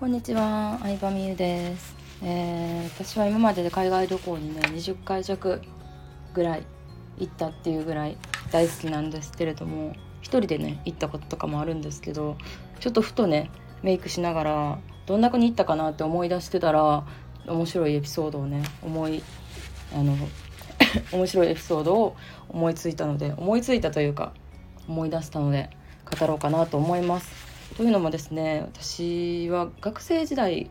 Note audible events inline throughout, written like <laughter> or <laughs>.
こんにちは、相葉美優です、えー私は今までで海外旅行にね20回弱ぐらい行ったっていうぐらい大好きなんですけれども一人でね行ったこととかもあるんですけどちょっとふとねメイクしながらどんな国行ったかなって思い出してたら面白いエピソードをね思いあの <laughs> 面白いエピソードを思いついたので思いついたというか思い出したので語ろうかなと思います。というのもですね私は学生時代、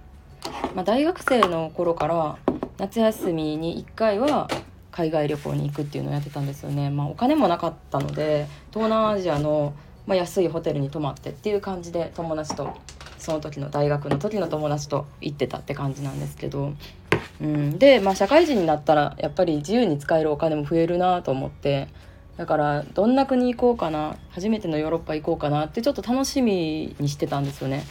まあ、大学生の頃から夏休みに1回は海外旅行に行くっていうのをやってたんですよね。まあ、お金もなかったので東南アジアの、まあ、安いホテルに泊まってっていう感じで友達とその時の大学の時の友達と行ってたって感じなんですけど。うん、で、まあ、社会人になったらやっぱり自由に使えるお金も増えるなと思ってだからどんな国行こうかな初めてのヨーロッパ行こうかなってちょっと楽しみにしてたんですよね。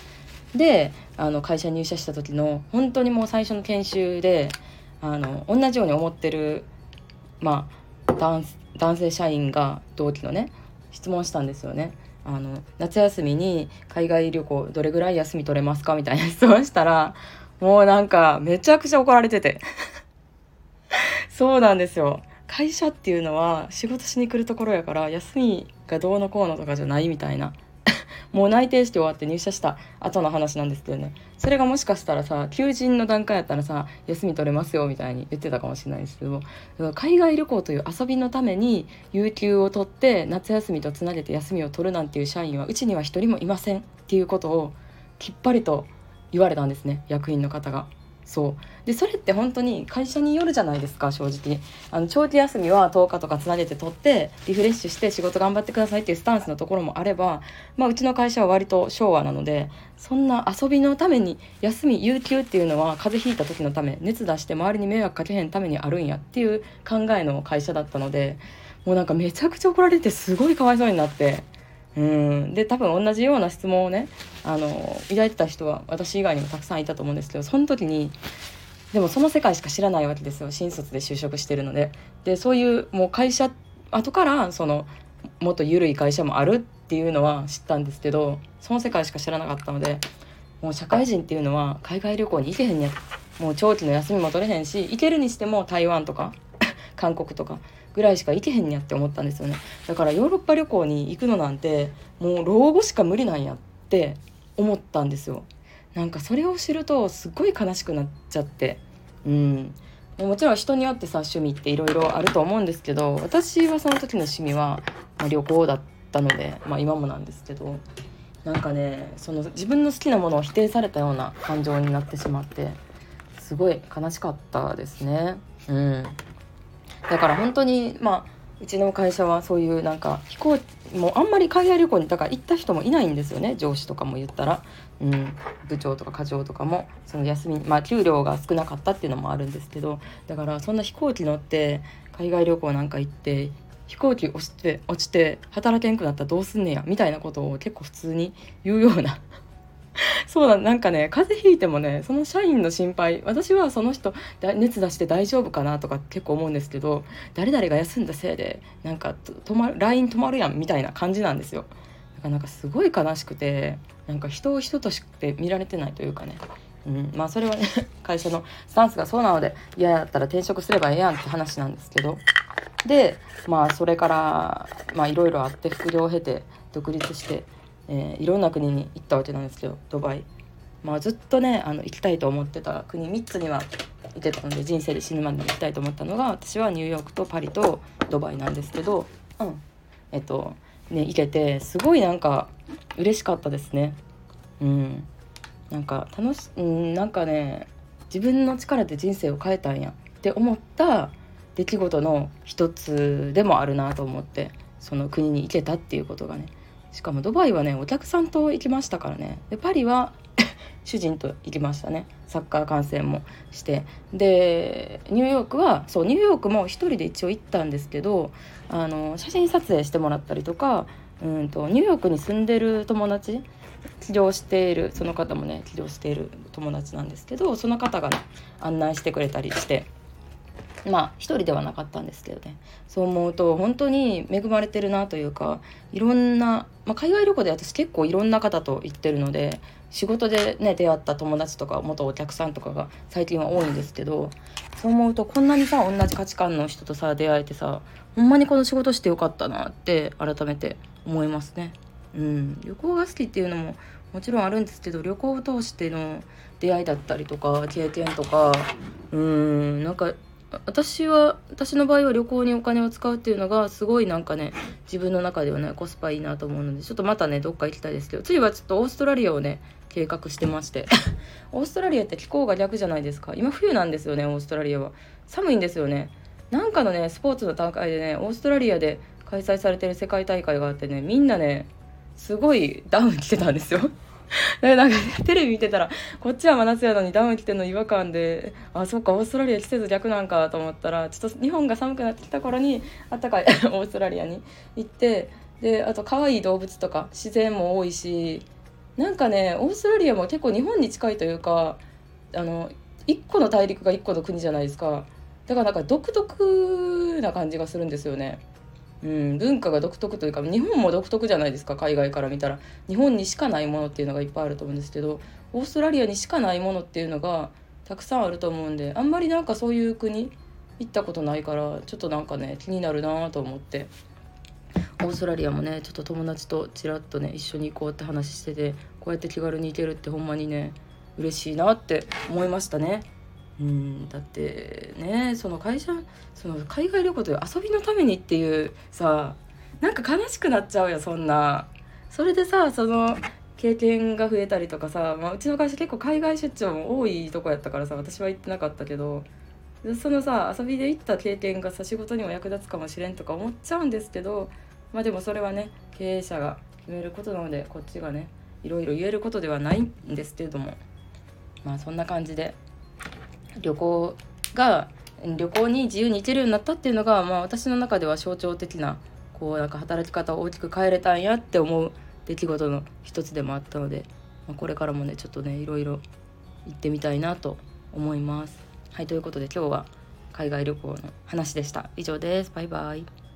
であの会社入社した時の本当にもう最初の研修であの同じように思ってる、まあ、男性社員が同期のね質問したんですよね。あの夏休みに海外旅行どれぐらい休み取れますかみたいな質問したらもうなんかめちゃくちゃ怒られてて <laughs> そうなんですよ会社っていうのは仕事しに来るところやから休みがどうのこうのとかじゃないみたいな。<laughs> もう内定して終わって入社した後の話なんですけどね。それがもしかしたらさ求人の段階やったらさ休み取れますよみたいに言ってたかもしれないですけど海外旅行という遊びのために有給を取って夏休みとつなげて休みを取るなんていう社員はうちには一人もいませんっていうことをきっぱりと言われたんですね役員の方が。そう。でそれって本当に会社によるじゃないですか正直。あの長期休みは10日とかつなげて取ってリフレッシュして仕事頑張ってくださいっていうスタンスのところもあれば、まあ、うちの会社は割と昭和なのでそんな遊びのために休み有給っていうのは風邪ひいた時のため熱出して周りに迷惑かけへんためにあるんやっていう考えの会社だったのでもうなんかめちゃくちゃ怒られてすごいかわいそうになって。うん。で多分同じような質問をねあの抱いてた人は私以外にもたくさんいたと思うんですけどその時にでもその世界しか知らないわけですよ。新卒で就職してるので。でそういうもう会社後からそのもっと緩い会社もあるっていうのは知ったんですけどその世界しか知らなかったのでもう社会人っていうのは海外旅行に行けへんやもう長期の休みも取れへんし行けるにしても台湾とか <laughs> 韓国とかぐらいしか行けへんやって思ったんですよね。だからヨーロッパ旅行に行くのなんてもう老後しか無理なんやって思ったんですよ。なんかそれを知るとすっごい悲しくなっちゃって。うん。もちろん人によってさ趣味っていろいろあると思うんですけど私はその時の趣味は、まあ、旅行だったので、まあ、今もなんですけどなんかねその自分の好きなものを否定されたような感情になってしまってすごい悲しかったですね。うん。だから本当にまあうちの会社はそういうなんか飛行もうあんまり海外旅行にだから行った人もいないんですよね上司とかも言ったら、うん、部長とか課長とかもその休みまあ給料が少なかったっていうのもあるんですけどだからそんな飛行機乗って海外旅行なんか行って飛行機落ちて落ちて働けんくなったらどうすんねやみたいなことを結構普通に言うような <laughs> そうだなんかね風邪ひいてもねその社員の心配私はその人熱出して大丈夫かなとか結構思うんですけど誰々が休んだせいでなんか止まる LINE 止まるやんみたいな感じなんですよ。だからなんかすごい悲しくてなんか人を人として見られてないというかね。うん、まあそれはね <laughs> 会社のスタンスがそうなので嫌だったら転職すればええやんって話なんですけど。でまあそれからまあいろいろあって副業を経て独立して、えーいろんな国に行ったわけなんですけどドバイ。まあずっとねあの行きたいと思ってた国3つには行ってたので人生で死ぬまでに行きたいと思ったのが私はニューヨークとパリとドバイなんですけどうん。えっとね行けてすごいなんか嬉しかったですね。うん。なんか楽しうんなんかね自分の力で人生を変えたんやって思った出来事の一つでもあるなと思ってその国に行けたっていうことがねしかもドバイはねお客さんと行きましたからね。でパリは <laughs> 主人と行きましたね。サッカー観戦もして。でニューヨークはそうニューヨークも一人で一応行ったんですけどあの写真撮影してもらったりとかうんとニューヨークに住んでる友達起業しているその方もね起業している友達なんですけどその方が、ね、案内してくれたりして。まあ一人ではなかったんですけどねそう思うと本当に恵まれてるなというかいろんな、まあ、海外旅行で私結構いろんな方と行ってるので仕事でね出会った友達とか元お客さんとかが最近は多いんですけどそう思うとこんなにさ同じ価値観の人とさ出会えてさほんまにこの仕事してよかったなって改めて思いますね。うん、旅行が好きっていうのももちろんあるんですけど旅行を通しての出会いだったりとか経験とかうんなんか私は私の場合は旅行にお金を使うっていうのがすごいなんかね自分の中ではねコスパいいなと思うのでちょっとまたねどっか行きたいですけど次はちょっとオーストラリアをね計画してまして。<laughs> オーストラリアって気候が逆じゃないですか。今冬なんですよねオーストラリアは。寒いんですよね。なんかのねスポーツの大会でねオーストラリアで開催されてる世界大会があってねみんなねすごいダウン着てたんですよ。<laughs> なんかテレビ見てたらこっちは真夏やのにダウン着てんの違和感であそっかオーストラリア季節逆なんかと思ったらちょっと日本が寒くなってきた頃にあったかい <laughs> オーストラリアに行ってであと可愛い動物とか自然も多いしなんかねオーストラリアも結構日本に近いというかあの1個の大陸が1個の国じゃないですかだからなんか独特な感じがするんですよね。うん、文化が独特というか日本も独特じゃないですか海外から見たら日本にしかないものっていうのがいっぱいあると思うんですけどオーストラリアにしかないものっていうのがたくさんあると思うんであんまりなんかそういう国行ったことないからちょっとなんかね気になるなと思ってオーストラリアもねちょっと友達とちらっとね一緒に行こうって話しててこうやって気軽に行けるってほんまにね嬉しいなって思いましたね。うん。だってねその会社その海外旅行という遊びのためにっていうさなんか悲しくなっちゃうよそんな。それでさその経験が増えたりとかさ、まあ、うちの会社結構海外出張も多いとこやったからさ私は行ってなかったけどそのさ遊びで行った経験がさ仕事にも役立つかもしれんとか思っちゃうんですけどまあでもそれはね経営者が決めることなのでこっちがねいろいろ言えることではないんですけれども。まあそんな感じで。旅行が旅行に自由に行けるようになったっていうのが、まあ、私の中では象徴的なこうなんか働き方を大きく変えれたんやって思う出来事の一つでもあったので、まあ、これからもねちょっとねいろいろ行ってみたいなと思います。はいということで今日は海外旅行の話でした。以上です。バイバイ。